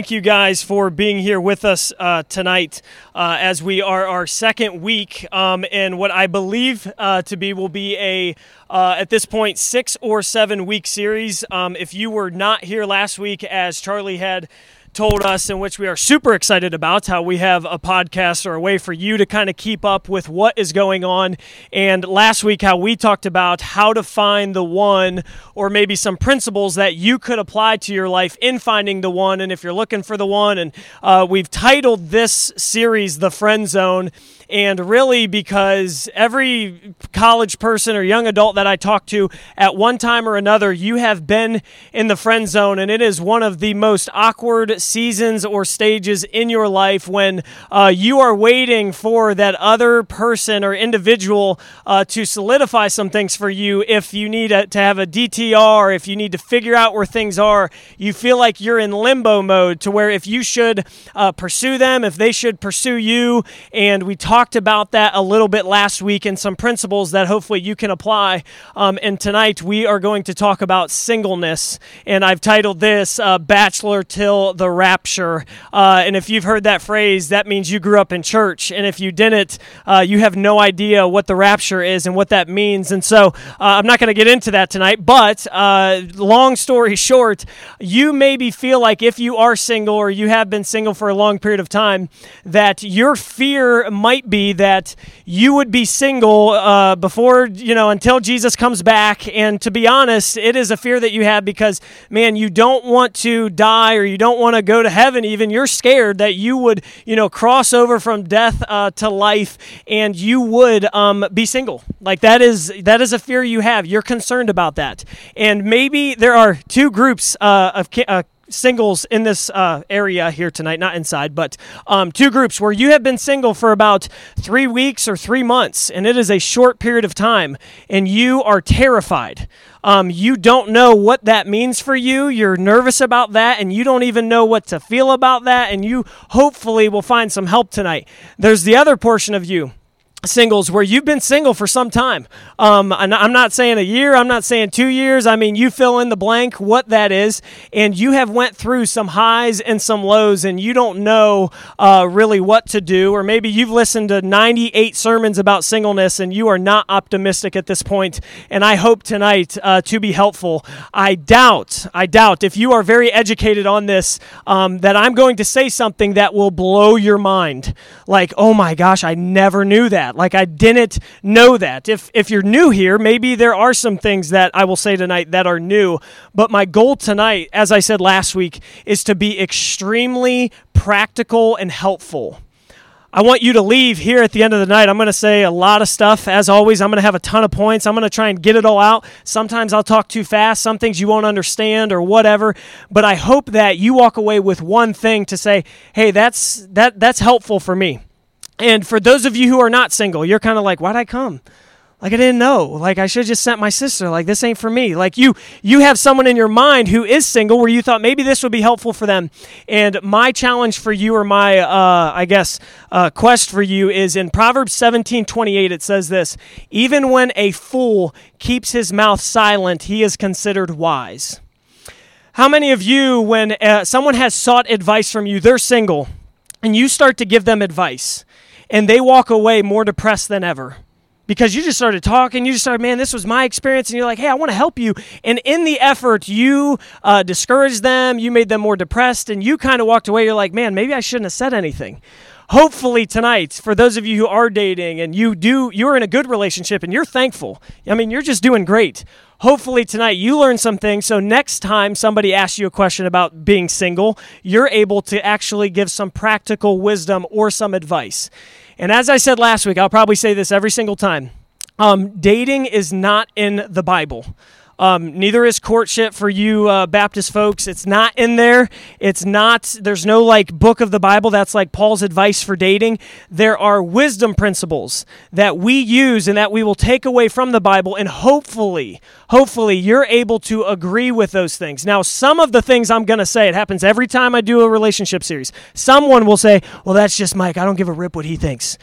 Thank you guys for being here with us uh, tonight uh, as we are our second week um, in what I believe uh, to be will be a uh, at this point six or seven week series. Um, if you were not here last week, as Charlie had told us, in which we are super excited about, how we have a podcast or a way for you to kind of keep up with what is going on. And last week, how we talked about how to find the one, or maybe some principles that you could apply to your life in finding the one. And if you're looking for the one, and uh, we've titled this series The Friend Zone and really because every college person or young adult that I talk to at one time or another, you have been in the friend zone, and it is one of the most awkward seasons or stages in your life when uh, you are waiting for that other person or individual uh, to solidify some things for you. If you need a, to have a DTR, if you need to figure out where things are, you feel like you're in limbo mode to where if you should uh, pursue them, if they should pursue you, and we talk talked about that a little bit last week and some principles that hopefully you can apply. Um, and tonight we are going to talk about singleness. And I've titled this uh, Bachelor Till the Rapture. Uh, and if you've heard that phrase, that means you grew up in church. And if you didn't, uh, you have no idea what the rapture is and what that means. And so uh, I'm not going to get into that tonight. But uh, long story short, you maybe feel like if you are single or you have been single for a long period of time, that your fear might be that you would be single uh, before, you know, until Jesus comes back. And to be honest, it is a fear that you have because, man, you don't want to die or you don't want to go to heaven even. You're scared that you would, you know, cross over from death uh, to life and you would um, be single. Like that is that is a fear you have. You're concerned about that. And maybe there are two groups uh, of uh, singles in this uh, area here tonight, not inside, but um, two groups where you have been single for about three weeks or three months, and it is a short period of time, and you are terrified. Um, you don't know what that means for you. You're nervous about that, and you don't even know what to feel about that, and you hopefully will find some help tonight. There's the other portion of you singles where you've been single for some time. Um, I'm not saying a year, I'm not saying two years. I mean, you fill in the blank what that is, and you have went through some highs and some lows, and you don't know uh, really what to do. Or maybe you've listened to 98 sermons about singleness, and you are not optimistic at this point. And I hope tonight uh, to be helpful. I doubt, I doubt if you are very educated on this, um, that I'm going to say something that will blow your mind. Like, oh my gosh, I never knew that that. Like I didn't know that. If if you're new here, maybe there are some things that I will say tonight that are new, but my goal tonight, as I said last week, is to be extremely practical and helpful. I want you to leave here at the end of the night. I'm going to say a lot of stuff. As always, I'm going to have a ton of points. I'm going to try and get it all out. Sometimes I'll talk too fast, some things you won't understand or whatever, but I hope that you walk away with one thing to say, "Hey, that's that that's helpful for me." And for those of you who are not single, you're kind of like, why'd I come? Like I didn't know. Like I should have just sent my sister. Like this ain't for me. Like you you have someone in your mind who is single where you thought maybe this would be helpful for them. And my challenge for you or my uh, I guess uh, quest for you is in Proverbs 17:28 it says this, even when a fool keeps his mouth silent, he is considered wise. How many of you when uh, someone has sought advice from you, they're single, and you start to give them advice, and they walk away more depressed than ever because you just started talking. You just started, man, this was my experience. And you're like, hey, I want to help you. And in the effort, you uh, discouraged them, you made them more depressed, and you kind of walked away. You're like, man, maybe I shouldn't have said anything. Hopefully tonight, for those of you who are dating and you do, you're in a good relationship and you're thankful. I mean, you're just doing great hopefully tonight you learn something so next time somebody asks you a question about being single, you're able to actually give some practical wisdom or some advice. And as I said last week, I'll probably say this every single time um, dating is not in the Bible. Um, neither is courtship for you uh, Baptist folks. It's not in there. It's not, there's no like book of the Bible that's like Paul's advice for dating. There are wisdom principles that we use and that we will take away from the Bible, and hopefully, hopefully, you're able to agree with those things. Now, some of the things I'm going to say, it happens every time I do a relationship series. Someone will say, Well, that's just Mike. I don't give a rip what he thinks.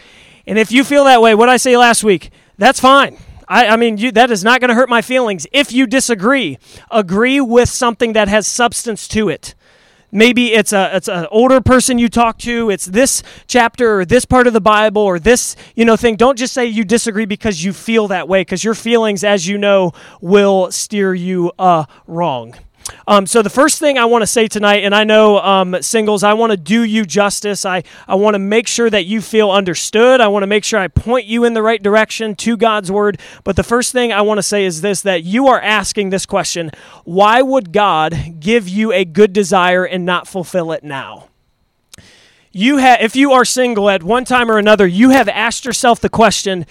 And if you feel that way, what I say last week, that's fine. I, I mean, you, that is not going to hurt my feelings. If you disagree, agree with something that has substance to it. maybe it's a it's an older person you talk to it's this chapter or this part of the bible or this you know thing don't just say you disagree because you feel that way because your feelings as you know will steer you uh, wrong um, so the first thing I want to say tonight, and I know um, singles, I want to do you justice. I, I want to make sure that you feel understood. I want to make sure I point you in the right direction to God's word. But the first thing I want to say is this that you are asking this question why would God give you a good desire and not fulfill it now? You have, if you are single at one time or another, you have asked yourself the question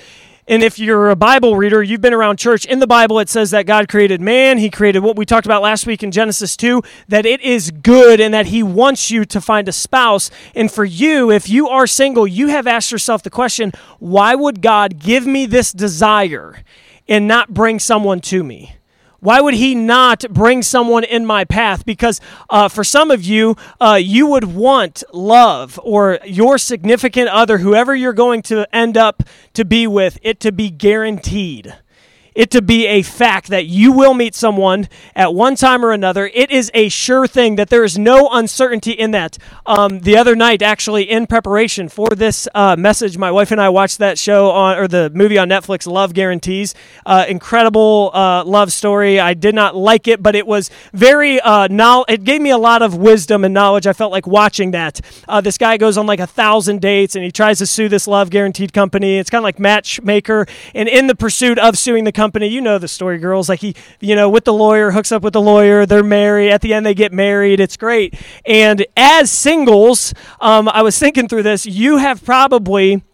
and if you're a Bible reader, you've been around church, in the Bible it says that God created man. He created what we talked about last week in Genesis 2, that it is good and that He wants you to find a spouse. And for you, if you are single, you have asked yourself the question why would God give me this desire and not bring someone to me? Why would he not bring someone in my path? Because uh, for some of you, uh, you would want love or your significant other, whoever you're going to end up to be with, it to be guaranteed it to be a fact that you will meet someone at one time or another. It is a sure thing that there is no uncertainty in that. Um, the other night, actually, in preparation for this uh, message, my wife and I watched that show on, or the movie on Netflix, Love Guarantees. Uh, incredible uh, love story. I did not like it, but it was very, uh, it gave me a lot of wisdom and knowledge. I felt like watching that. Uh, this guy goes on like a thousand dates and he tries to sue this Love Guaranteed company. It's kind of like Matchmaker. And in the pursuit of suing the company, company. You know the story, girls. Like he, you know, with the lawyer, hooks up with the lawyer. They're married. At the end, they get married. It's great. And as singles, um, I was thinking through this. You have probably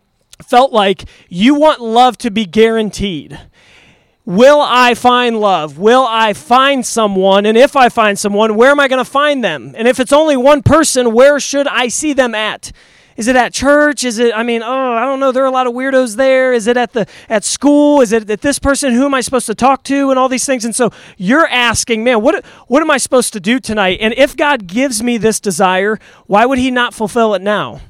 felt like you want love to be guaranteed. Will I find love? Will I find someone? And if I find someone, where am I going to find them? And if it's only one person, where should I see them at? Is it at church? Is it I mean, oh, I don't know, there are a lot of weirdos there. Is it at the at school? Is it at this person who am I supposed to talk to and all these things? And so you're asking, man, what what am I supposed to do tonight? And if God gives me this desire, why would he not fulfill it now?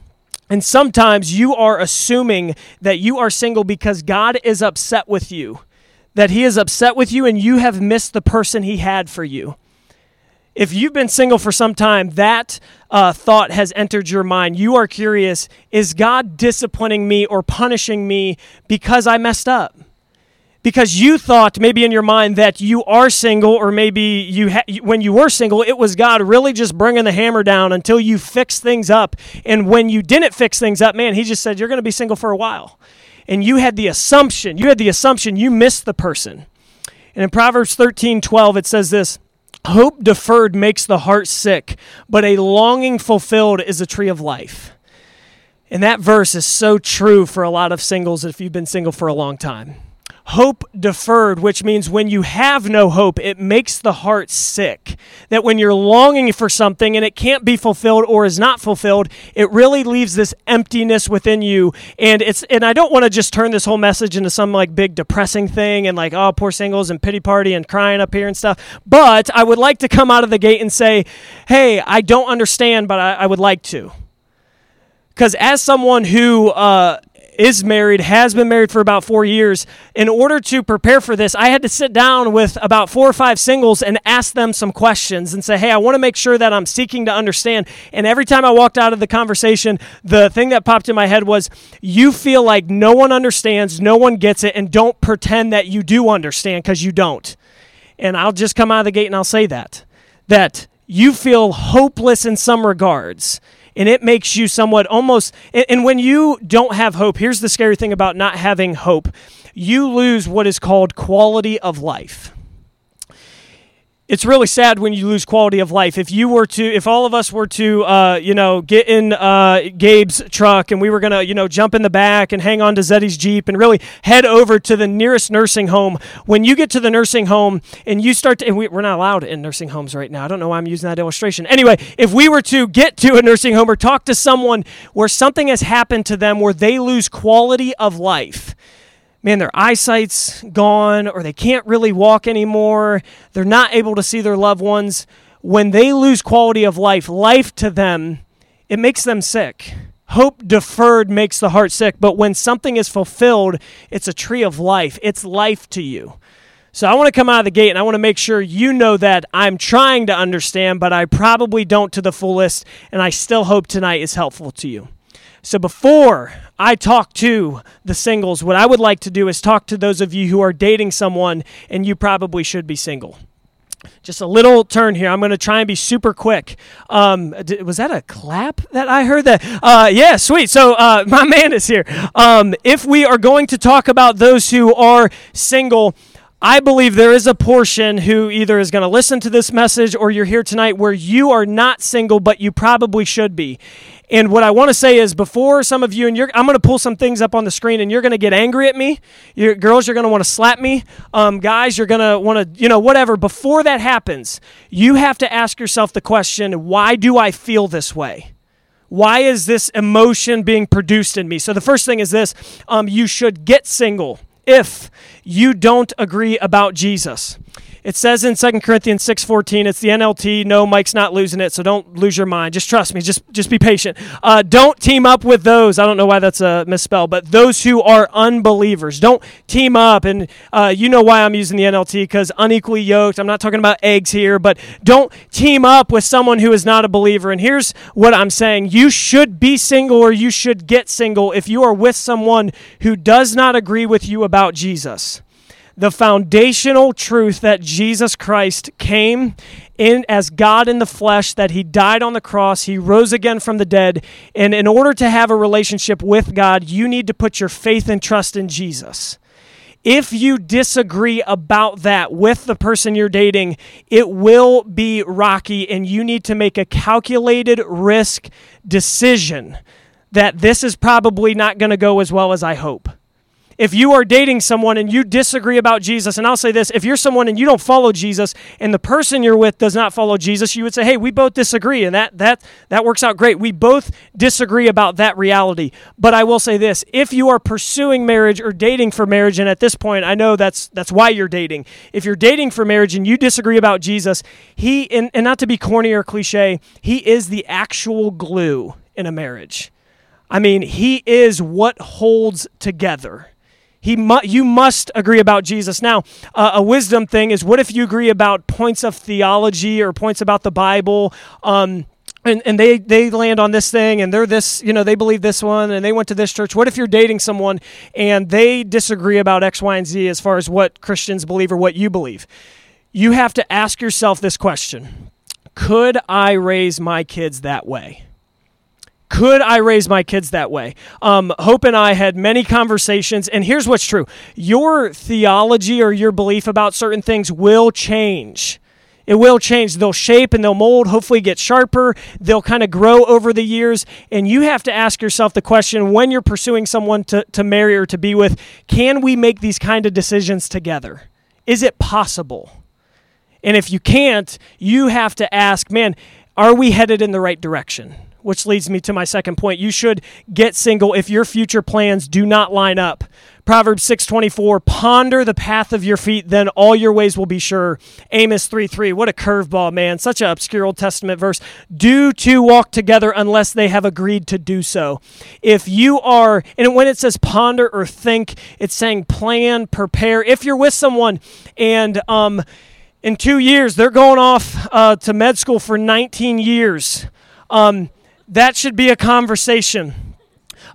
And sometimes you are assuming that you are single because God is upset with you. That he is upset with you and you have missed the person he had for you if you've been single for some time, that uh, thought has entered your mind. You are curious is God disciplining me or punishing me because I messed up? Because you thought maybe in your mind that you are single, or maybe you ha- when you were single, it was God really just bringing the hammer down until you fix things up. And when you didn't fix things up, man, He just said you're going to be single for a while. And you had the assumption, you had the assumption you missed the person. And in Proverbs 13 12, it says this Hope deferred makes the heart sick, but a longing fulfilled is a tree of life. And that verse is so true for a lot of singles if you've been single for a long time hope deferred, which means when you have no hope, it makes the heart sick. That when you're longing for something and it can't be fulfilled or is not fulfilled, it really leaves this emptiness within you. And it's and I don't want to just turn this whole message into some like big depressing thing and like, oh, poor singles and pity party and crying up here and stuff. But I would like to come out of the gate and say, hey, I don't understand, but I, I would like to. Because as someone who uh, is married, has been married for about four years. In order to prepare for this, I had to sit down with about four or five singles and ask them some questions and say, hey, I want to make sure that I'm seeking to understand. And every time I walked out of the conversation, the thing that popped in my head was, you feel like no one understands, no one gets it, and don't pretend that you do understand because you don't. And I'll just come out of the gate and I'll say that. That you feel hopeless in some regards and it makes you somewhat almost and, when you don't have hope here's the scary thing about not having hope. You lose what is called quality of life it's really sad when you lose quality of life. If you were to, if all of us were to, uh, you know, get in uh, Gabe's truck and we were gonna, you know, jump in the back and hang on to Zeddy's Jeep and really head over to the nearest nursing home. When you get to the nursing home and you start to, and we, we're not allowed in nursing homes right now. I don't know why I'm using that illustration. Anyway, if we were to get to a nursing home or talk to someone where something has happened to them where they lose quality of life man, their eyesight's gone or they can't really walk anymore. They're not able to see their loved ones. When they lose quality of life, life to them, it makes them sick. Hope deferred makes the heart sick, but when something is fulfilled, it's a tree of life. It's life to you. So I want to come out of the gate and I want to make sure you know that I'm trying to understand, but I probably don't to the fullest, and I still hope tonight is helpful to you. So before I talk to the singles, what I would like to do is talk to those of you who are dating someone and you probably should be single. Just a little turn here. I'm going to try and be super quick. Um, was that a clap that I heard? That uh, yeah, sweet. So uh, my man is here. Um, if we are going to talk about those who are single, I believe there is a portion who either is going to listen to this message or you're here tonight where you are not single, but you probably should be. And what I want to say is, before some of you, and I'm going to pull some things up on the screen, and you're going to get angry at me. You're, girls, you're going to want to slap me. Um, guys, you're going to want to, you know, whatever. Before that happens, you have to ask yourself the question why do I feel this way? Why is this emotion being produced in me? So the first thing is this um, you should get single if you don't agree about Jesus. It says in 2 Corinthians 6.14, it's the NLT. No, Mike's not losing it, so don't lose your mind. Just trust me. Just, just be patient. Uh, don't team up with those. I don't know why that's a misspell, but those who are unbelievers. Don't team up. And uh, you know why I'm using the NLT, because unequally yoked. I'm not talking about eggs here, but don't team up with someone who is not a believer. And here's what I'm saying. You should be single or you should get single if you are with someone who does not agree with you about Jesus the foundational truth that Jesus Christ came in as God in the flesh, that he died on the cross, he rose again from the dead, and in order to have a relationship with God, you need to put your faith and trust in Jesus. If you disagree about that with the person you're dating, it will be rocky, and you need to make a calculated risk decision that this is probably not going to go as well as I hope if you are dating someone and you disagree about Jesus, and I'll say this if you're someone and you don't follow Jesus and the person you're with does not follow Jesus, you would say, hey, we both disagree. And that, that, that works out great. We both disagree about that reality. But I will say this if you are pursuing marriage or dating for marriage, and at this point, I know that's, that's why you're dating. If you're dating for marriage and you disagree about Jesus, he, and, and not to be corny or cliche, he is the actual glue in a marriage. I mean, he is what holds together he mu- you must agree about Jesus. Now, uh, a wisdom thing is what if you agree about points of theology or points about the Bible? Um, and, and they, they land on this thing and they're this, you know, they believe this one and they went to this church. What if you're dating someone and they disagree about X, Y, and Z as far as what Christians believe or what you believe? You have to ask yourself this question Could I raise my kids that way? Could I raise my kids that way? Um, Hope and I had many conversations, and here's what's true your theology or your belief about certain things will change. It will change. They'll shape and they'll mold, hopefully get sharper. They'll kind of grow over the years. And you have to ask yourself the question when you're pursuing someone to, to marry or to be with, can we make these kind of decisions together? Is it possible? And if you can't, you have to ask, man, are we headed in the right direction? Which leads me to my second point. You should get single if your future plans do not line up. Proverbs 6:24 Ponder the path of your feet then all your ways will be sure. Amos 3:3 What a curveball, man. Such an obscure Old Testament verse. Do two walk together unless they have agreed to do so. If you are and when it says ponder or think, it's saying plan, prepare. If you're with someone and um in 2 years they're going off uh, to med school for 19 years. Um, that should be a conversation.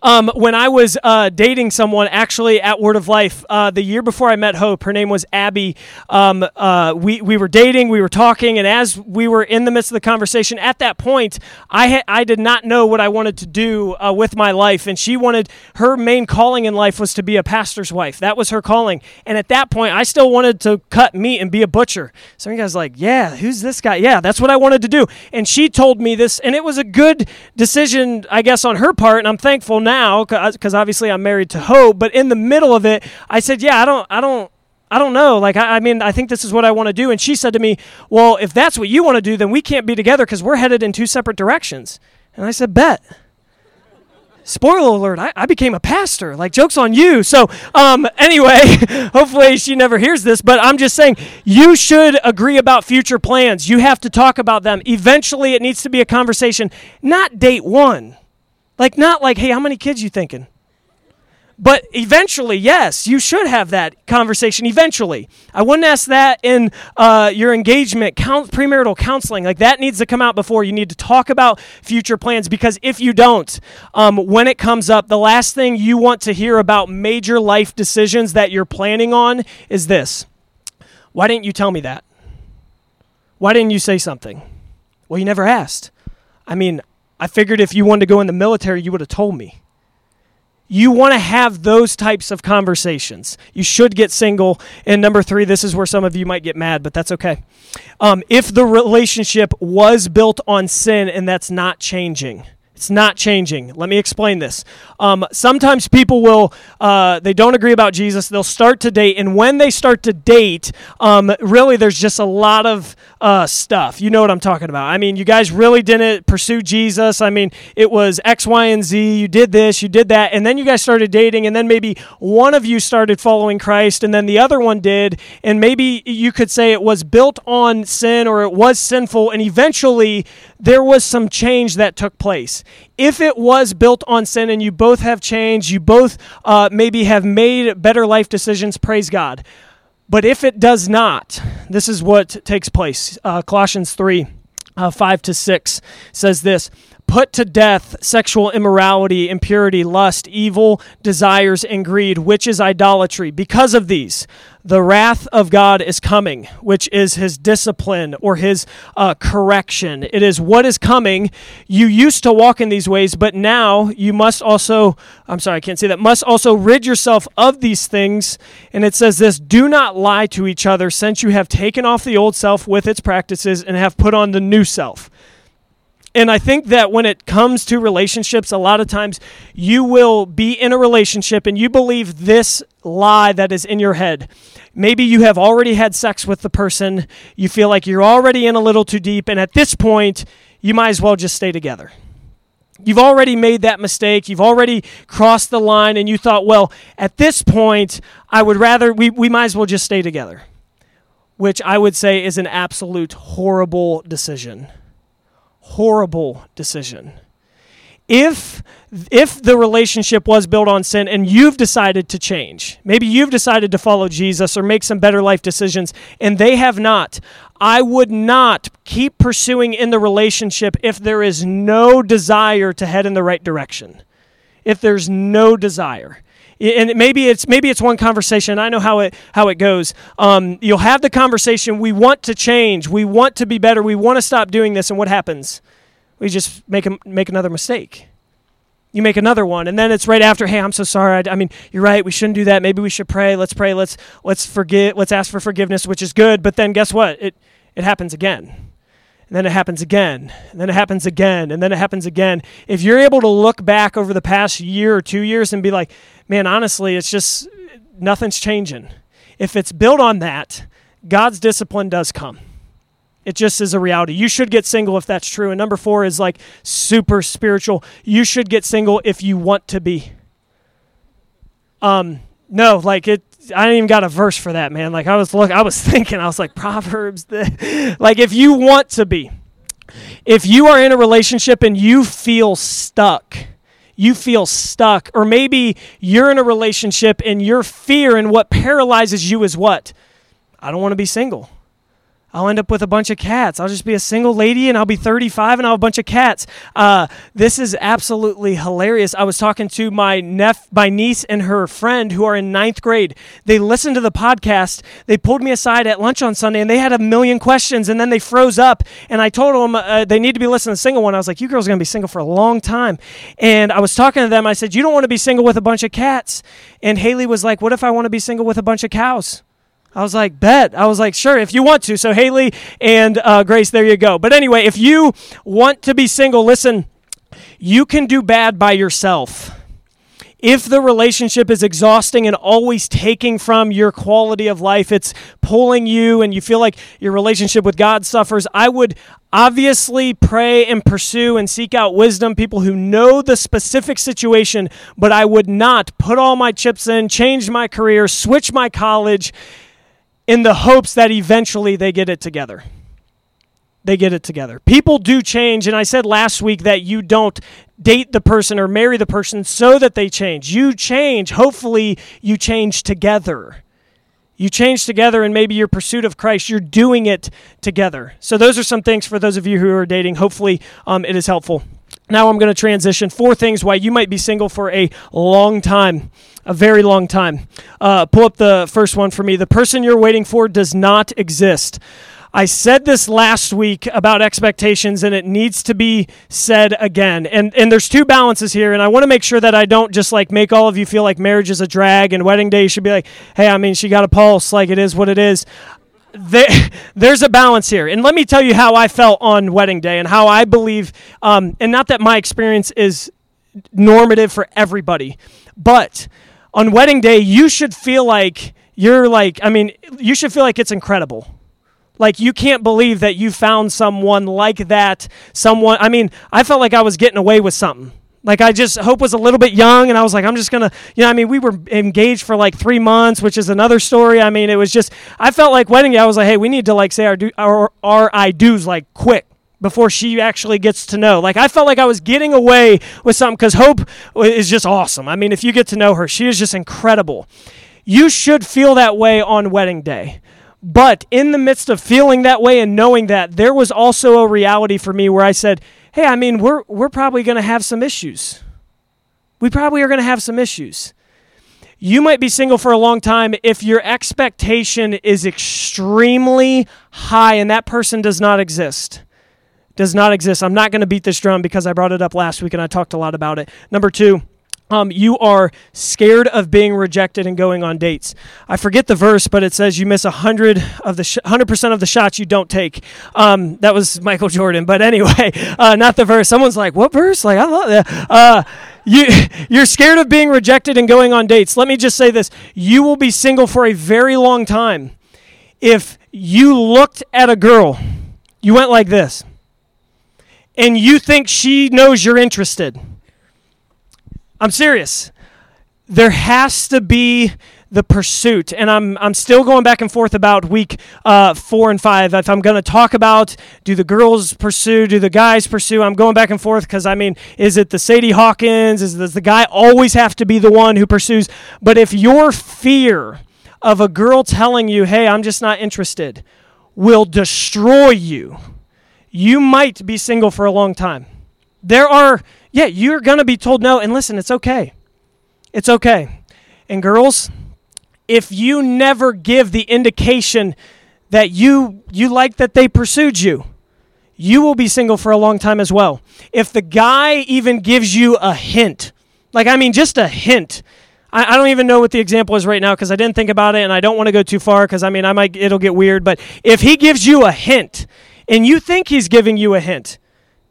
Um, when I was uh, dating someone, actually at Word of Life, uh, the year before I met Hope, her name was Abby. Um, uh, we we were dating, we were talking, and as we were in the midst of the conversation, at that point, I ha- I did not know what I wanted to do uh, with my life, and she wanted her main calling in life was to be a pastor's wife. That was her calling, and at that point, I still wanted to cut meat and be a butcher. Of you guys like, yeah, who's this guy? Yeah, that's what I wanted to do, and she told me this, and it was a good decision, I guess, on her part, and I'm thankful now because obviously I'm married to Hope. But in the middle of it, I said, "Yeah, I don't, I don't." I don't know. Like, I, I mean, I think this is what I want to do. And she said to me, Well, if that's what you want to do, then we can't be together because we're headed in two separate directions. And I said, Bet spoiler alert I, I, became a pastor like jokes on you so um, anyway hopefully she never hears this but i'm just saying you should agree about future plans you have to talk about them eventually it needs to be a conversation not date one like not like, hey, how many kids you thinking? But eventually, yes, you should have that conversation eventually. I wouldn't ask that in uh, your engagement, count, premarital counseling. Like that needs to come out before. You need to talk about future plans because if you don't, um, when it comes up, the last thing you want to hear about major life decisions that you're planning on is this Why didn't you tell me that? Why didn't you say something? Well, you never asked. I mean, I figured if you wanted to go in the military, you would have told me. You want to have those types of conversations. You should get single. And number three, this is where some of you might get mad, but that's okay. Um, if the relationship was built on sin and that's not changing, it's not changing. Let me explain this. Um, sometimes people will, uh, they don't agree about Jesus. They'll start to date. And when they start to date, um, really, there's just a lot of uh, stuff. You know what I'm talking about. I mean, you guys really didn't pursue Jesus. I mean, it was X, Y, and Z. You did this, you did that. And then you guys started dating. And then maybe one of you started following Christ and then the other one did. And maybe you could say it was built on sin or it was sinful. And eventually there was some change that took place if it was built on sin and you both have changed, you both uh, maybe have made better life decisions, praise God. But if it does not, this is what takes place. Uh, Colossians 3 uh, 5 to 6 says this Put to death sexual immorality, impurity, lust, evil desires, and greed, which is idolatry. Because of these, the wrath of God is coming, which is his discipline or his uh, correction. It is what is coming. You used to walk in these ways, but now you must also, I'm sorry, I can't say that, must also rid yourself of these things. And it says this do not lie to each other, since you have taken off the old self with its practices and have put on the new self and I think that when it comes to relationships, a lot of times you will be in a relationship and you believe this lie that is in your head. Maybe you have already had sex with the person, you feel like you're already in a little too deep, and at this point, you might as well just stay together. You've already made that mistake. You've already crossed the line, and you thought, well, at this point, I would rather, we, we might as well just stay together, which I would say is an absolute horrible decision horrible decision. If if the relationship was built on sin and you've decided to change, maybe you've decided to follow Jesus or make some better life decisions and they have not, I would not keep pursuing in the relationship if there is no desire to head in the right direction. If there's no desire and maybe it's maybe it's one conversation. I know how it how it goes. Um, you'll have the conversation. We want to change. We want to be better. We want to stop doing this. And what happens? We just make a, make another mistake. You make another one, and then it's right after. Hey, I'm so sorry. I, I mean, you're right. We shouldn't do that. Maybe we should pray. Let's pray. Let's let's forget. Let's ask for forgiveness, which is good. But then guess what? It it happens again and then it happens again, and then it happens again, and then it happens again. If you're able to look back over the past year or two years and be like, man, honestly, it's just nothing's changing. If it's built on that, God's discipline does come. It just is a reality. You should get single if that's true. And number four is like super spiritual. You should get single if you want to be. Um, no, like it. I even got a verse for that, man. Like I was look, I was thinking, I was like Proverbs. The, like if you want to be, if you are in a relationship and you feel stuck, you feel stuck, or maybe you're in a relationship and your fear and what paralyzes you is what? I don't want to be single. I'll end up with a bunch of cats. I'll just be a single lady and I'll be 35 and I'll have a bunch of cats. Uh, this is absolutely hilarious. I was talking to my my niece and her friend who are in ninth grade. They listened to the podcast. They pulled me aside at lunch on Sunday and they had a million questions and then they froze up. And I told them uh, they need to be listening to single one. I was like, you girls are going to be single for a long time. And I was talking to them. I said, you don't want to be single with a bunch of cats. And Haley was like, what if I want to be single with a bunch of cows? I was like, bet. I was like, sure, if you want to. So, Haley and uh, Grace, there you go. But anyway, if you want to be single, listen, you can do bad by yourself. If the relationship is exhausting and always taking from your quality of life, it's pulling you and you feel like your relationship with God suffers, I would obviously pray and pursue and seek out wisdom, people who know the specific situation, but I would not put all my chips in, change my career, switch my college in the hopes that eventually they get it together. they get it together. People do change, and I said last week that you don't date the person or marry the person so that they change. You change. Hopefully, you change together. You change together, and maybe your pursuit of Christ, you're doing it together. So, those are some things for those of you who are dating. Hopefully, um, it is helpful. Now, I'm going to transition four things why you might be single for a long time a very long time. Uh, pull up the first one for me. The person you're waiting for does not exist. I said this last week about expectations, and it needs to be said again. And and there's two balances here, and I want to make sure that I don't just like make all of you feel like marriage is a drag, and wedding day should be like, hey, I mean, she got a pulse, like it is what it is. There, there's a balance here, and let me tell you how I felt on wedding day, and how I believe, um, and not that my experience is normative for everybody, but on wedding day, you should feel like you're like, I mean, you should feel like it's incredible. Like you can't believe that you found someone like that. Someone, I mean, I felt like I was getting away with something. Like I just Hope was a little bit young, and I was like, I'm just gonna, you know, I mean, we were engaged for like three months, which is another story. I mean, it was just, I felt like wedding day. I was like, hey, we need to like say our do, our, our I do's like quick before she actually gets to know. Like I felt like I was getting away with something because Hope is just awesome. I mean, if you get to know her, she is just incredible. You should feel that way on wedding day. But in the midst of feeling that way and knowing that, there was also a reality for me where I said, "Hey, I mean, we're we're probably going to have some issues. We probably are going to have some issues." You might be single for a long time if your expectation is extremely high and that person does not exist does not exist. I'm not going to beat this drum because I brought it up last week and I talked a lot about it. Number two, um, you are scared of being rejected and going on dates. I forget the verse, but it says you miss hundred of the hundred percent of the shots you don't take. Um, that was Michael Jordan, but anyway, uh, not the verse. Someone's like, "What verse?" Like, I love that. Uh, you you're scared of being rejected and going on dates. Let me just say this: you will be single for a very long time if you looked at a girl, you went like this and you think she knows you're interested. I'm serious. There has to be the pursuit. And I'm, I'm still going back and forth about week uh, four and five. If I'm going to talk about do the girls pursue, do the guys pursue, I'm going back and forth because, I mean, is it the Sadie Hawkins? Is, does the guy always have to be the one who pursues? But if your fear of a girl telling you, hey, I'm just not interested, will destroy you you might be single for a long time. There are, yeah, you're going to be told no. And listen, it's okay. It's okay. And girls, if you never give the indication that you you like that they pursued you, you will be single for a long time as well. If the guy even gives you a hint, like I mean just a hint. I, I don't even know what the example is right now because I didn't think about it and I don't want to go too far because I mean I might it'll get weird, but if he gives you a hint and you think he's giving you a hint,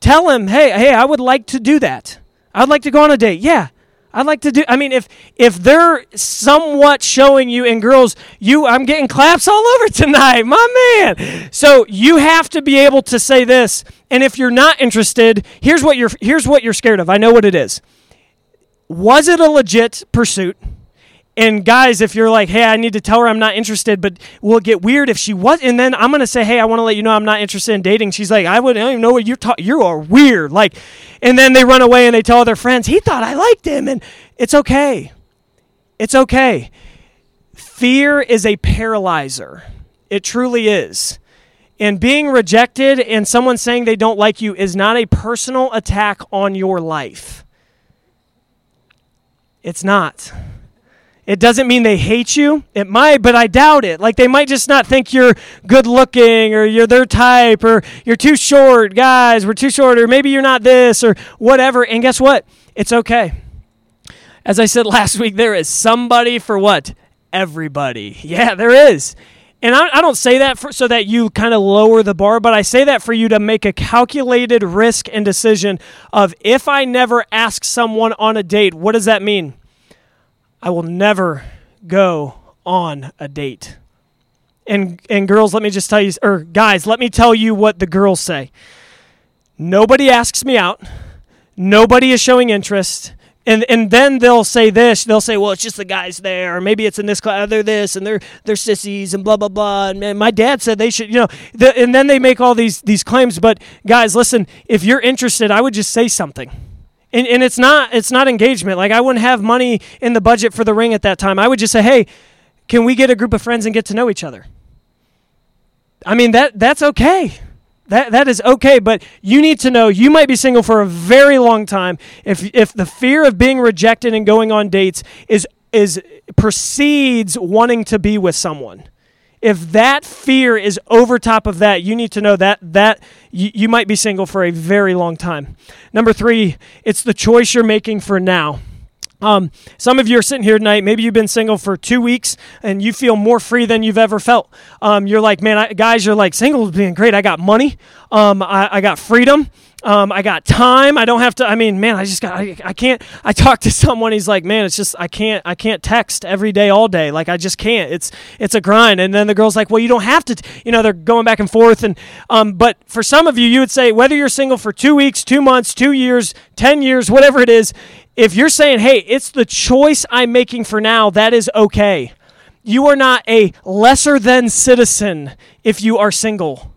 tell him, hey, hey, I would like to do that. I'd like to go on a date. Yeah. I'd like to do I mean if if they're somewhat showing you and girls you I'm getting claps all over tonight my man so you have to be able to say this and if you're not interested here's what you're here's what you're scared of I know what it is was it a legit pursuit and guys, if you're like, hey, I need to tell her I'm not interested, but we'll get weird if she was? And then I'm gonna say, hey, I want to let you know I'm not interested in dating. She's like, I wouldn't even know what you're talking. You are weird. Like, and then they run away and they tell their friends, he thought I liked him, and it's okay. It's okay. Fear is a paralyzer. It truly is. And being rejected and someone saying they don't like you is not a personal attack on your life. It's not. It doesn't mean they hate you. It might, but I doubt it. Like they might just not think you're good looking or you're their type or you're too short, guys, we're too short, or maybe you're not this or whatever. And guess what? It's okay. As I said last week, there is somebody for what? Everybody. Yeah, there is. And I, I don't say that for, so that you kind of lower the bar, but I say that for you to make a calculated risk and decision of if I never ask someone on a date, what does that mean? I will never go on a date. And and girls, let me just tell you or guys, let me tell you what the girls say. Nobody asks me out. Nobody is showing interest. and and then they'll say this. They'll say, "Well, it's just the guys there, or maybe it's in this class. They're this, and they're they're sissies, and blah blah blah." And my dad said they should, you know. The, and then they make all these these claims. But guys, listen, if you're interested, I would just say something. And, and it's not it's not engagement. Like I wouldn't have money in the budget for the ring at that time. I would just say, "Hey, can we get a group of friends and get to know each other?" I mean that that's okay. That that is okay, but you need to know you might be single for a very long time. If if the fear of being rejected and going on dates is is precedes wanting to be with someone. If that fear is over top of that, you need to know that that you, you might be single for a very long time. Number three, it's the choice you're making for now. Um, some of you are sitting here tonight. Maybe you've been single for two weeks and you feel more free than you've ever felt. Um, you're like, man, I, guys, you're like, single is being great. I got money. Um, I, I, got freedom. Um, I got time. I don't have to. I mean, man, I just got. I, I can't. I talked to someone. He's like, man, it's just I can't. I can't text every day, all day. Like I just can't. It's it's a grind. And then the girl's like, well, you don't have to. You know, they're going back and forth. And um, but for some of you, you would say whether you're single for two weeks, two months, two years, ten years, whatever it is, if you're saying, hey, it's the choice I'm making for now, that is okay. You are not a lesser than citizen if you are single.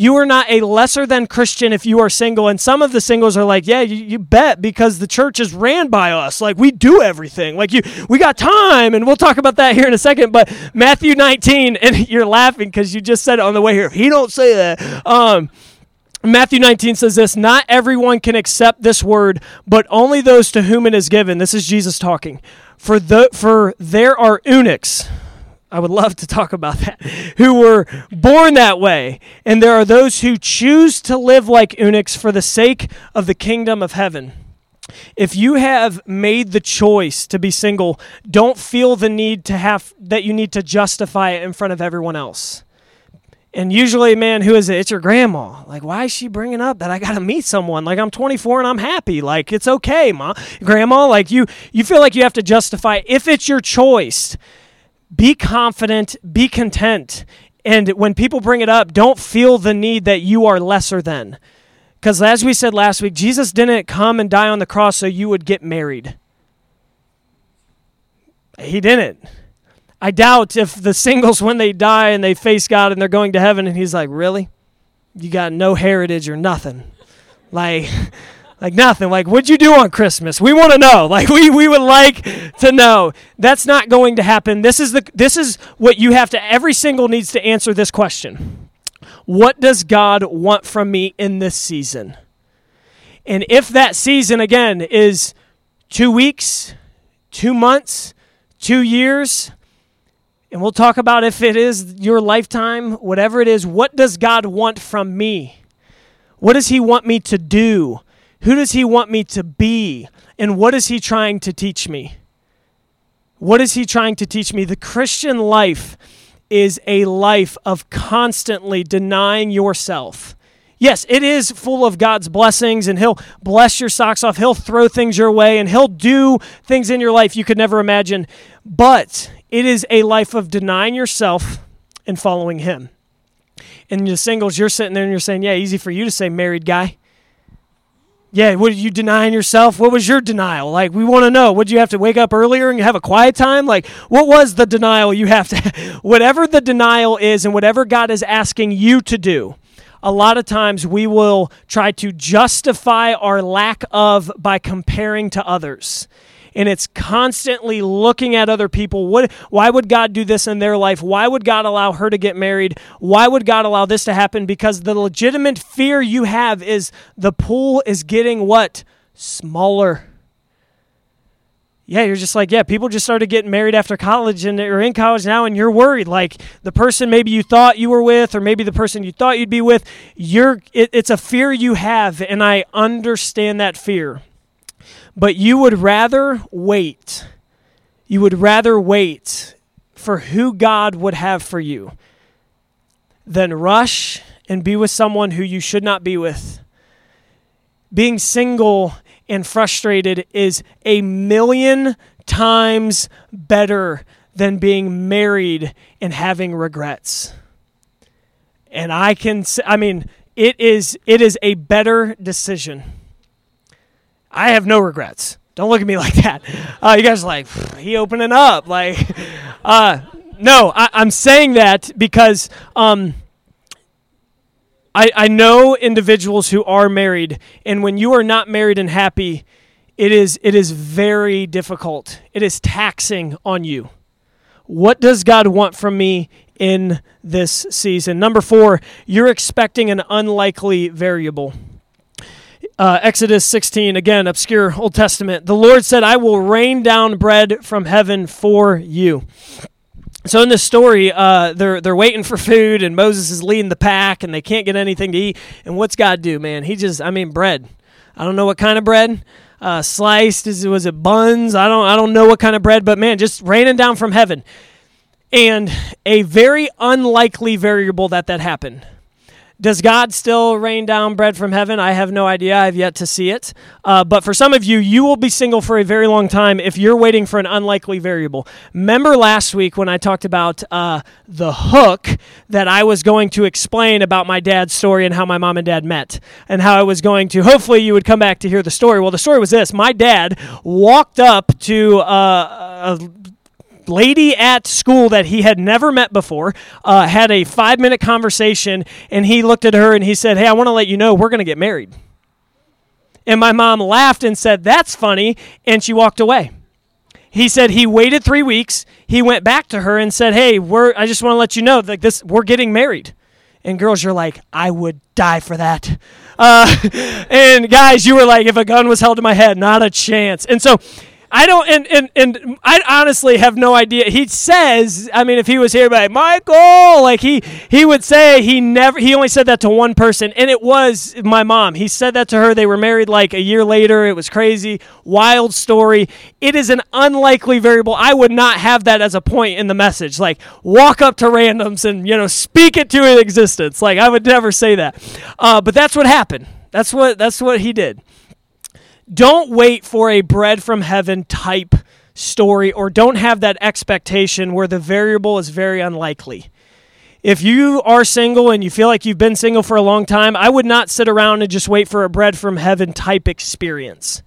You are not a lesser than Christian if you are single. And some of the singles are like, yeah, you, you, bet because the church is ran by us. Like we do everything. Like you, we got time, and we'll talk about that here in a second. But Matthew 19, and you're laughing because you just said it on the way here. He don't say that. Um, Matthew 19 says this Not everyone can accept this word, but only those to whom it is given. This is Jesus talking. For, the, for there are eunuchs, I would love to talk about that, who were born that way. And there are those who choose to live like eunuchs for the sake of the kingdom of heaven. If you have made the choice to be single, don't feel the need to have that you need to justify it in front of everyone else. And usually, man, who is it? It's your grandma. Like, why is she bringing up that I got to meet someone? Like, I'm 24 and I'm happy. Like, it's okay, ma, grandma. Like, you you feel like you have to justify. If it's your choice, be confident, be content. And when people bring it up, don't feel the need that you are lesser than. Because as we said last week, Jesus didn't come and die on the cross so you would get married. He didn't. I doubt if the singles, when they die and they face God and they're going to heaven, and He's like, Really? You got no heritage or nothing. Like, like nothing. Like, what'd you do on Christmas? We want to know. Like, we, we would like to know. That's not going to happen. This is the this is what you have to every single needs to answer this question. What does God want from me in this season? And if that season again is two weeks, two months, two years, and we'll talk about if it is your lifetime, whatever it is, what does God want from me? What does He want me to do? Who does He want me to be? And what is He trying to teach me? What is He trying to teach me? The Christian life is a life of constantly denying yourself. Yes, it is full of God's blessings, and He'll bless your socks off. He'll throw things your way, and He'll do things in your life you could never imagine. But it is a life of denying yourself and following Him. And the singles, you're sitting there and you're saying, Yeah, easy for you to say, married guy. Yeah, what are you denying yourself? What was your denial? Like, we want to know. Would you have to wake up earlier and have a quiet time? Like, what was the denial you have to? whatever the denial is, and whatever God is asking you to do, a lot of times we will try to justify our lack of by comparing to others and it's constantly looking at other people. What, why would God do this in their life? Why would God allow her to get married? Why would God allow this to happen? Because the legitimate fear you have is the pool is getting what? Smaller. Yeah, you're just like, yeah, people just started getting married after college and they're in college now and you're worried. Like the person maybe you thought you were with or maybe the person you thought you'd be with, you're it, it's a fear you have and I understand that fear. But you would rather wait. You would rather wait for who God would have for you than rush and be with someone who you should not be with. Being single and frustrated is a million times better than being married and having regrets. And I can I mean it is it is a better decision. I have no regrets. Don't look at me like that. Uh, you guys are like, he opening up. Like, uh, no, I, am saying that because um, I, I know individuals who are married, and when you are not married and happy, it is it is very difficult. It is taxing on you. What does God want from me in this season? Number four, you're expecting an unlikely variable. Uh, Exodus 16, again, obscure Old Testament. The Lord said, I will rain down bread from heaven for you. So in this story, uh, they're they're waiting for food, and Moses is leading the pack, and they can't get anything to eat. And what's God do, man? He just, I mean, bread. I don't know what kind of bread. Uh, sliced is was it buns? I don't I don't know what kind of bread, but man, just raining down from heaven. And a very unlikely variable that that happened. Does God still rain down bread from heaven? I have no idea. I've yet to see it. Uh, but for some of you, you will be single for a very long time if you're waiting for an unlikely variable. Remember last week when I talked about uh, the hook that I was going to explain about my dad's story and how my mom and dad met, and how I was going to, hopefully, you would come back to hear the story. Well, the story was this my dad walked up to uh, a lady at school that he had never met before, uh, had a five minute conversation, and he looked at her and he said, Hey, I want to let you know we're going to get married. And my mom laughed and said, That's funny. And she walked away. He said he waited three weeks. He went back to her and said, Hey, we're, I just want to let you know that this, we're getting married. And girls, you're like, I would die for that. Uh, and guys, you were like, if a gun was held to my head, not a chance. And so I don't, and, and, and I honestly have no idea. He says, I mean, if he was here, like Michael, like he he would say he never, he only said that to one person, and it was my mom. He said that to her. They were married like a year later. It was crazy, wild story. It is an unlikely variable. I would not have that as a point in the message. Like walk up to randoms and you know speak it to existence. Like I would never say that, uh, but that's what happened. That's what that's what he did. Don't wait for a bread from heaven type story or don't have that expectation where the variable is very unlikely. If you are single and you feel like you've been single for a long time, I would not sit around and just wait for a bread from heaven type experience.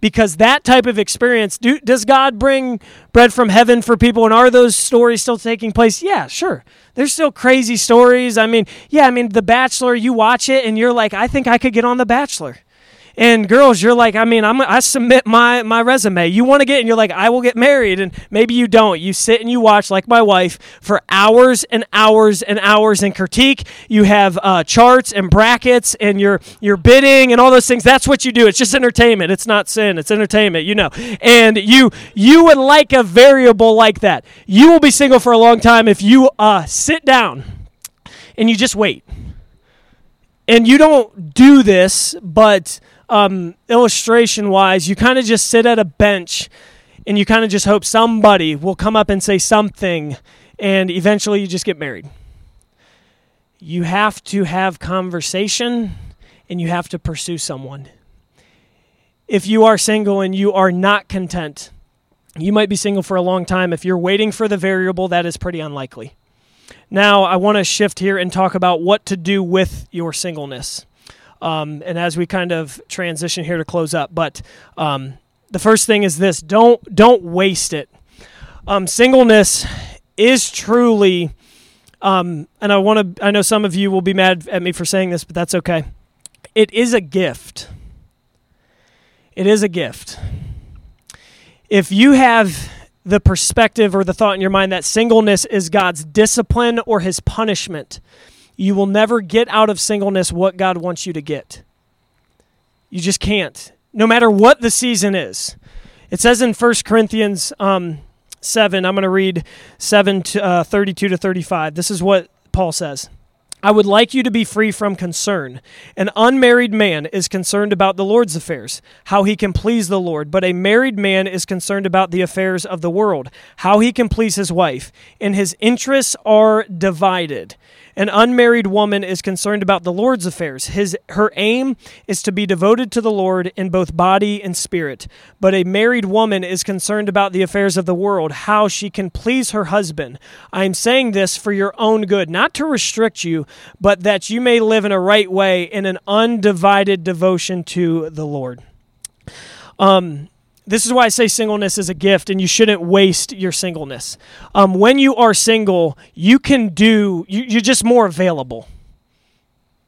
Because that type of experience, do, does God bring bread from heaven for people? And are those stories still taking place? Yeah, sure. There's still crazy stories. I mean, yeah, I mean, The Bachelor, you watch it and you're like, I think I could get on The Bachelor. And girls, you're like, I mean, I'm, I submit my, my resume. You want to get, and you're like, I will get married. And maybe you don't. You sit and you watch, like my wife, for hours and hours and hours and critique. You have uh, charts and brackets and you're, you're bidding and all those things. That's what you do. It's just entertainment. It's not sin. It's entertainment, you know. And you, you would like a variable like that. You will be single for a long time if you uh, sit down and you just wait. And you don't do this, but um, illustration wise, you kind of just sit at a bench and you kind of just hope somebody will come up and say something, and eventually you just get married. You have to have conversation and you have to pursue someone. If you are single and you are not content, you might be single for a long time. If you're waiting for the variable, that is pretty unlikely. Now, I want to shift here and talk about what to do with your singleness. Um, and as we kind of transition here to close up, but um, the first thing is this: don't don't waste it. Um, singleness is truly, um, and I want to. I know some of you will be mad at me for saying this, but that's okay. It is a gift. It is a gift. If you have the perspective or the thought in your mind that singleness is God's discipline or his punishment, you will never get out of singleness what God wants you to get. You just can't, no matter what the season is. It says in 1 Corinthians um, 7, I'm going to read 7 to, uh, 32 to 35. This is what Paul says. I would like you to be free from concern. An unmarried man is concerned about the Lord's affairs, how he can please the Lord, but a married man is concerned about the affairs of the world, how he can please his wife, and his interests are divided. An unmarried woman is concerned about the Lord's affairs. His her aim is to be devoted to the Lord in both body and spirit. But a married woman is concerned about the affairs of the world, how she can please her husband. I am saying this for your own good, not to restrict you, but that you may live in a right way in an undivided devotion to the Lord. Um this is why I say singleness is a gift and you shouldn't waste your singleness. Um, when you are single, you can do, you, you're just more available,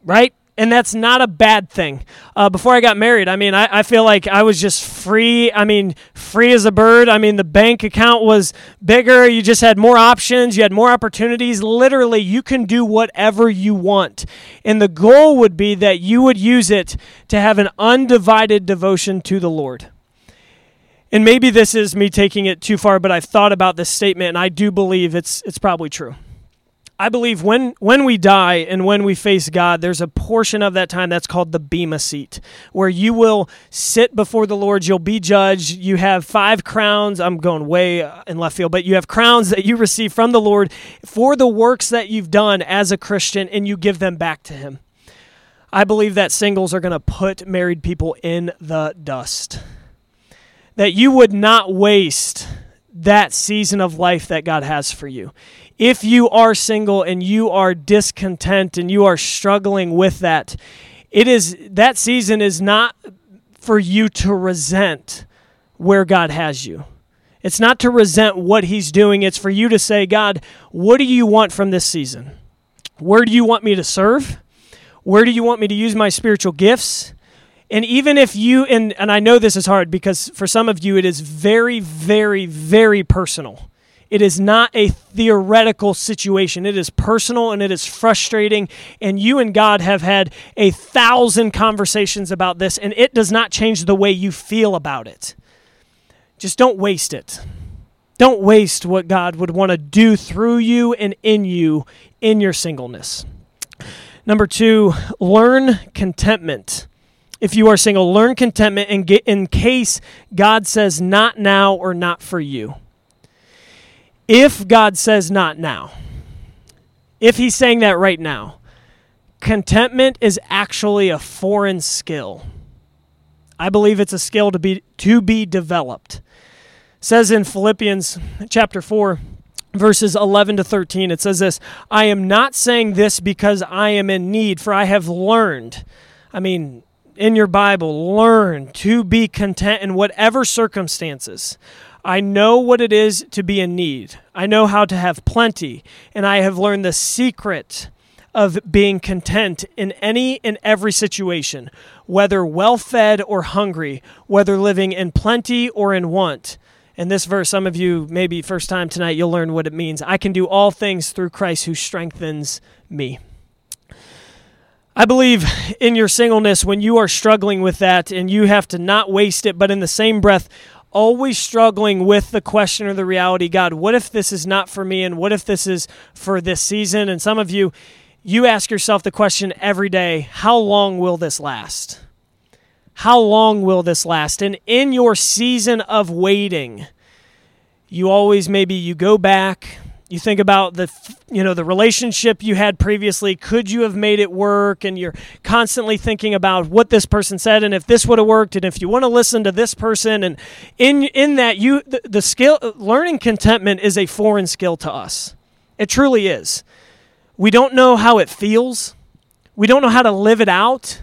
right? and that's not a bad thing. Uh, before I got married, I mean, I, I, feel like I was just free. I mean, free as a bird. I mean, the bank account was bigger. You just had more options. You had more opportunities. Literally, you can do whatever you want. And the goal would be that you would use it to have an undivided devotion to the Lord. And maybe this is me taking it too far, but I've thought about this statement, and I do believe it's, it's probably true. I believe when when we die and when we face God, there's a portion of that time that's called the bema seat, where you will sit before the Lord. You'll be judged. You have five crowns. I'm going way in left field, but you have crowns that you receive from the Lord for the works that you've done as a Christian, and you give them back to Him. I believe that singles are going to put married people in the dust. That you would not waste that season of life that God has for you if you are single and you are discontent and you are struggling with that, it is that season is not for you to resent where God has you. It's not to resent what he's doing. It's for you to say, God, what do you want from this season? Where do you want me to serve? Where do you want me to use my spiritual gifts? And even if you, and, and I know this is hard because for some of you it is very, very, very personal. It is not a theoretical situation. It is personal and it is frustrating. And you and God have had a thousand conversations about this, and it does not change the way you feel about it. Just don't waste it. Don't waste what God would want to do through you and in you in your singleness. Number two, learn contentment. If you are single, learn contentment and get in case God says not now or not for you if God says not now, if he's saying that right now, contentment is actually a foreign skill. I believe it's a skill to be to be developed. It says in Philippians chapter 4 verses 11 to 13 it says this, I am not saying this because I am in need for I have learned. I mean, in your Bible, learn to be content in whatever circumstances. I know what it is to be in need. I know how to have plenty, and I have learned the secret of being content in any and every situation, whether well fed or hungry, whether living in plenty or in want. In this verse, some of you, maybe first time tonight, you'll learn what it means. I can do all things through Christ who strengthens me. I believe in your singleness when you are struggling with that and you have to not waste it, but in the same breath, always struggling with the question or the reality God, what if this is not for me? And what if this is for this season? And some of you, you ask yourself the question every day how long will this last? How long will this last? And in your season of waiting, you always maybe you go back you think about the you know the relationship you had previously could you have made it work? And you're constantly thinking about what this person said and if this would have worked and if you want to listen to this person. And in in that you the, the skill learning contentment is a foreign skill to us. It truly is. We don't know how it feels. We don't know how to live it out.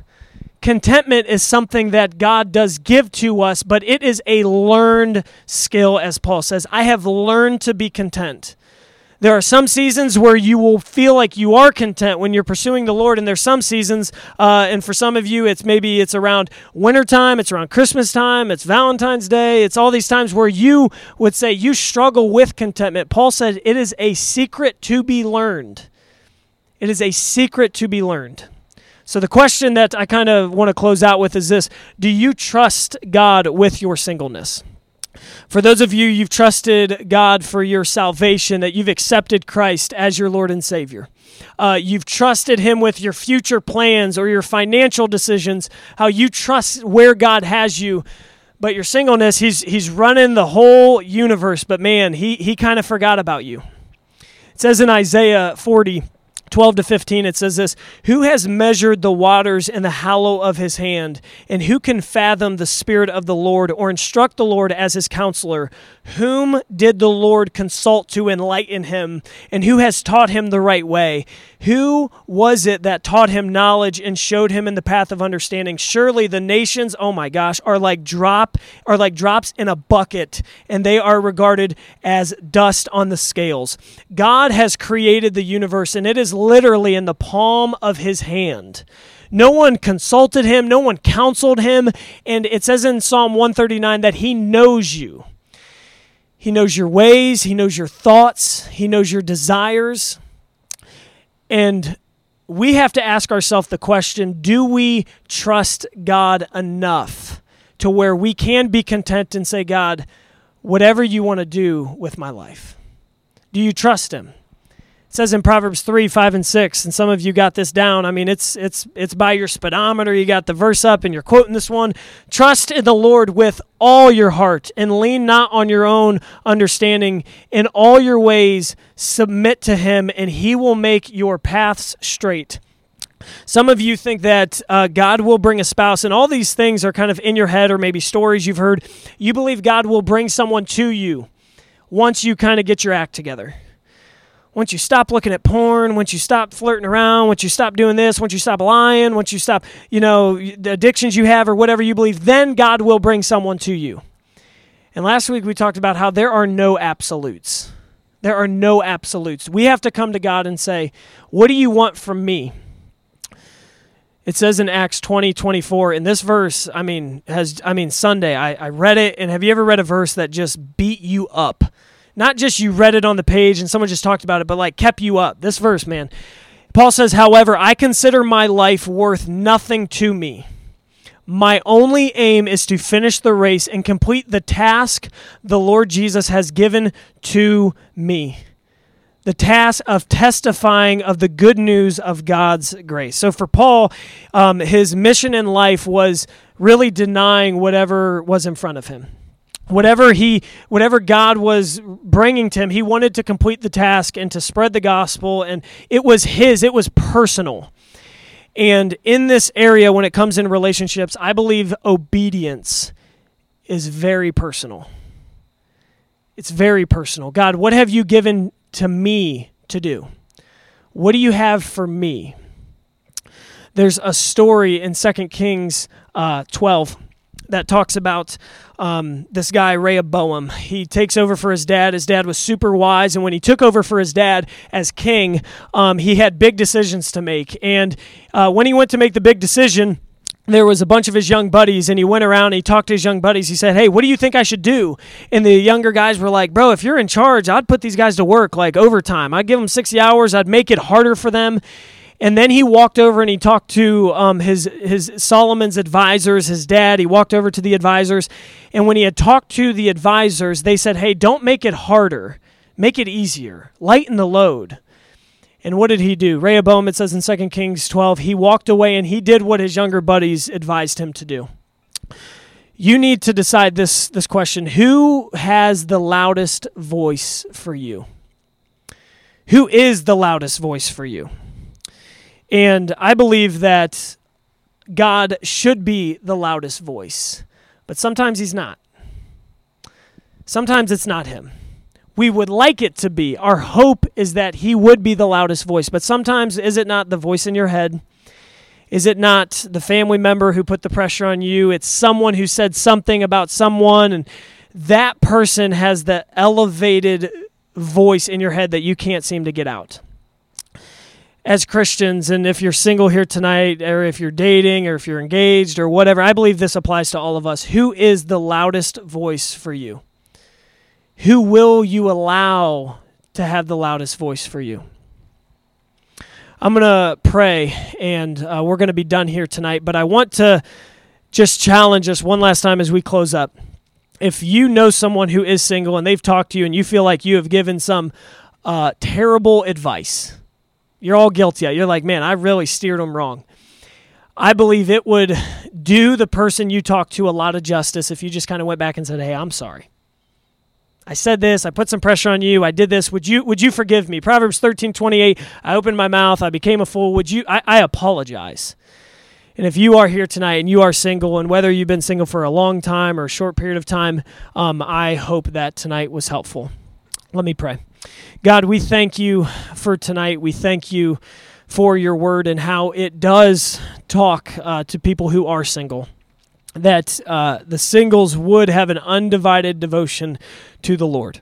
Contentment is something that God does give to us, but it is a learned skill, as Paul says. I have learned to be content. There are some seasons where you will feel like you are content when you're pursuing the Lord, and there's some seasons, uh, and for some of you, it's maybe it's around wintertime, it's around Christmas time, it's Valentine's Day, it's all these times where you would say you struggle with contentment. Paul said it is a secret to be learned. It is a secret to be learned. So, the question that I kind of want to close out with is this Do you trust God with your singleness? For those of you, you've trusted God for your salvation, that you've accepted Christ as your Lord and Savior. Uh, you've trusted Him with your future plans or your financial decisions, how you trust where God has you. But your singleness, He's, he's running the whole universe, but man, He, he kind of forgot about you. It says in Isaiah 40, 12 to 15, it says this Who has measured the waters in the hollow of his hand? And who can fathom the Spirit of the Lord or instruct the Lord as his counselor? Whom did the Lord consult to enlighten him? And who has taught him the right way? Who was it that taught him knowledge and showed him in the path of understanding? Surely the nations, oh my gosh, are like drop are like drops in a bucket, and they are regarded as dust on the scales. God has created the universe, and it is literally in the palm of his hand. No one consulted him, no one counseled him, and it says in Psalm 139 that he knows you. He knows your ways, he knows your thoughts, he knows your desires. And we have to ask ourselves the question do we trust God enough to where we can be content and say, God, whatever you want to do with my life? Do you trust Him? It says in Proverbs 3, 5, and 6, and some of you got this down. I mean, it's it's it's by your speedometer. You got the verse up and you're quoting this one. Trust in the Lord with all your heart and lean not on your own understanding. In all your ways, submit to him, and he will make your paths straight. Some of you think that uh, God will bring a spouse, and all these things are kind of in your head or maybe stories you've heard. You believe God will bring someone to you once you kind of get your act together once you stop looking at porn, once you stop flirting around, once you stop doing this, once you stop lying, once you stop, you know, the addictions you have or whatever you believe, then God will bring someone to you. And last week we talked about how there are no absolutes. There are no absolutes. We have to come to God and say, What do you want from me? It says in Acts 20, 24, in this verse, I mean, has I mean Sunday, I, I read it, and have you ever read a verse that just beat you up? Not just you read it on the page and someone just talked about it, but like kept you up. This verse, man. Paul says, however, I consider my life worth nothing to me. My only aim is to finish the race and complete the task the Lord Jesus has given to me. The task of testifying of the good news of God's grace. So for Paul, um, his mission in life was really denying whatever was in front of him whatever he whatever god was bringing to him he wanted to complete the task and to spread the gospel and it was his it was personal. And in this area when it comes in relationships i believe obedience is very personal. It's very personal. God what have you given to me to do? What do you have for me? There's a story in 2 kings uh, 12 that talks about um, this guy Rehoboam. He takes over for his dad. His dad was super wise, and when he took over for his dad as king, um, he had big decisions to make. And uh, when he went to make the big decision, there was a bunch of his young buddies and he went around and he talked to his young buddies he said hey what do you think i should do and the younger guys were like bro if you're in charge i'd put these guys to work like overtime i'd give them 60 hours i'd make it harder for them and then he walked over and he talked to um, his his Solomon's advisors, his dad. He walked over to the advisors, and when he had talked to the advisors, they said, "Hey, don't make it harder. Make it easier. Lighten the load." And what did he do? Rehoboam, it says in 2 Kings 12, he walked away and he did what his younger buddies advised him to do. You need to decide this, this question Who has the loudest voice for you? Who is the loudest voice for you? And I believe that God should be the loudest voice, but sometimes he's not. Sometimes it's not him. We would like it to be. Our hope is that he would be the loudest voice, but sometimes is it not the voice in your head? Is it not the family member who put the pressure on you? It's someone who said something about someone, and that person has the elevated voice in your head that you can't seem to get out as Christians, and if you're single here tonight, or if you're dating, or if you're engaged, or whatever, I believe this applies to all of us. Who is the loudest voice for you? Who will you allow to have the loudest voice for you? I'm going to pray, and uh, we're going to be done here tonight, but I want to just challenge us one last time as we close up. If you know someone who is single and they've talked to you and you feel like you have given some uh, terrible advice, you're all guilty. You're like, man, I really steered them wrong. I believe it would do the person you talk to a lot of justice if you just kind of went back and said, hey, I'm sorry. I said this, I put some pressure on you, I did this. Would you would you forgive me? Proverbs 13, 28, I opened my mouth, I became a fool. Would you I, I apologize. And if you are here tonight and you are single, and whether you've been single for a long time or a short period of time, um, I hope that tonight was helpful. Let me pray. God, we thank you for tonight. We thank you for your word and how it does talk uh, to people who are single that uh, the singles would have an undivided devotion to the Lord.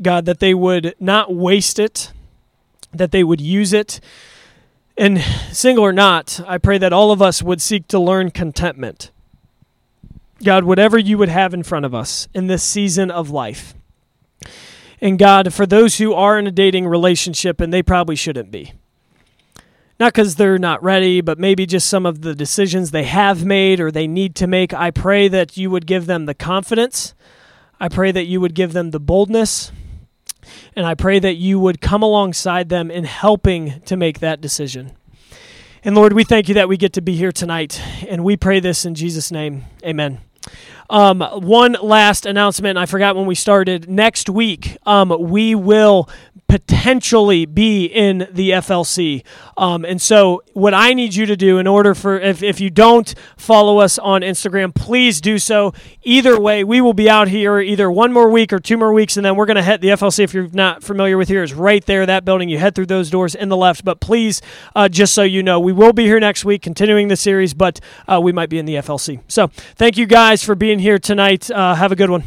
God, that they would not waste it, that they would use it. And single or not, I pray that all of us would seek to learn contentment. God, whatever you would have in front of us in this season of life. And God, for those who are in a dating relationship and they probably shouldn't be, not because they're not ready, but maybe just some of the decisions they have made or they need to make. I pray that you would give them the confidence. I pray that you would give them the boldness. And I pray that you would come alongside them in helping to make that decision. And Lord, we thank you that we get to be here tonight. And we pray this in Jesus' name. Amen. Um, one last announcement. I forgot when we started. Next week, um, we will potentially be in the FLC. Um, and so, what I need you to do in order for, if, if you don't follow us on Instagram, please do so. Either way, we will be out here either one more week or two more weeks, and then we're going to head the FLC. If you're not familiar with here, is right there, that building. You head through those doors in the left. But please, uh, just so you know, we will be here next week continuing the series, but uh, we might be in the FLC. So, thank you guys for being here tonight. Uh, have a good one.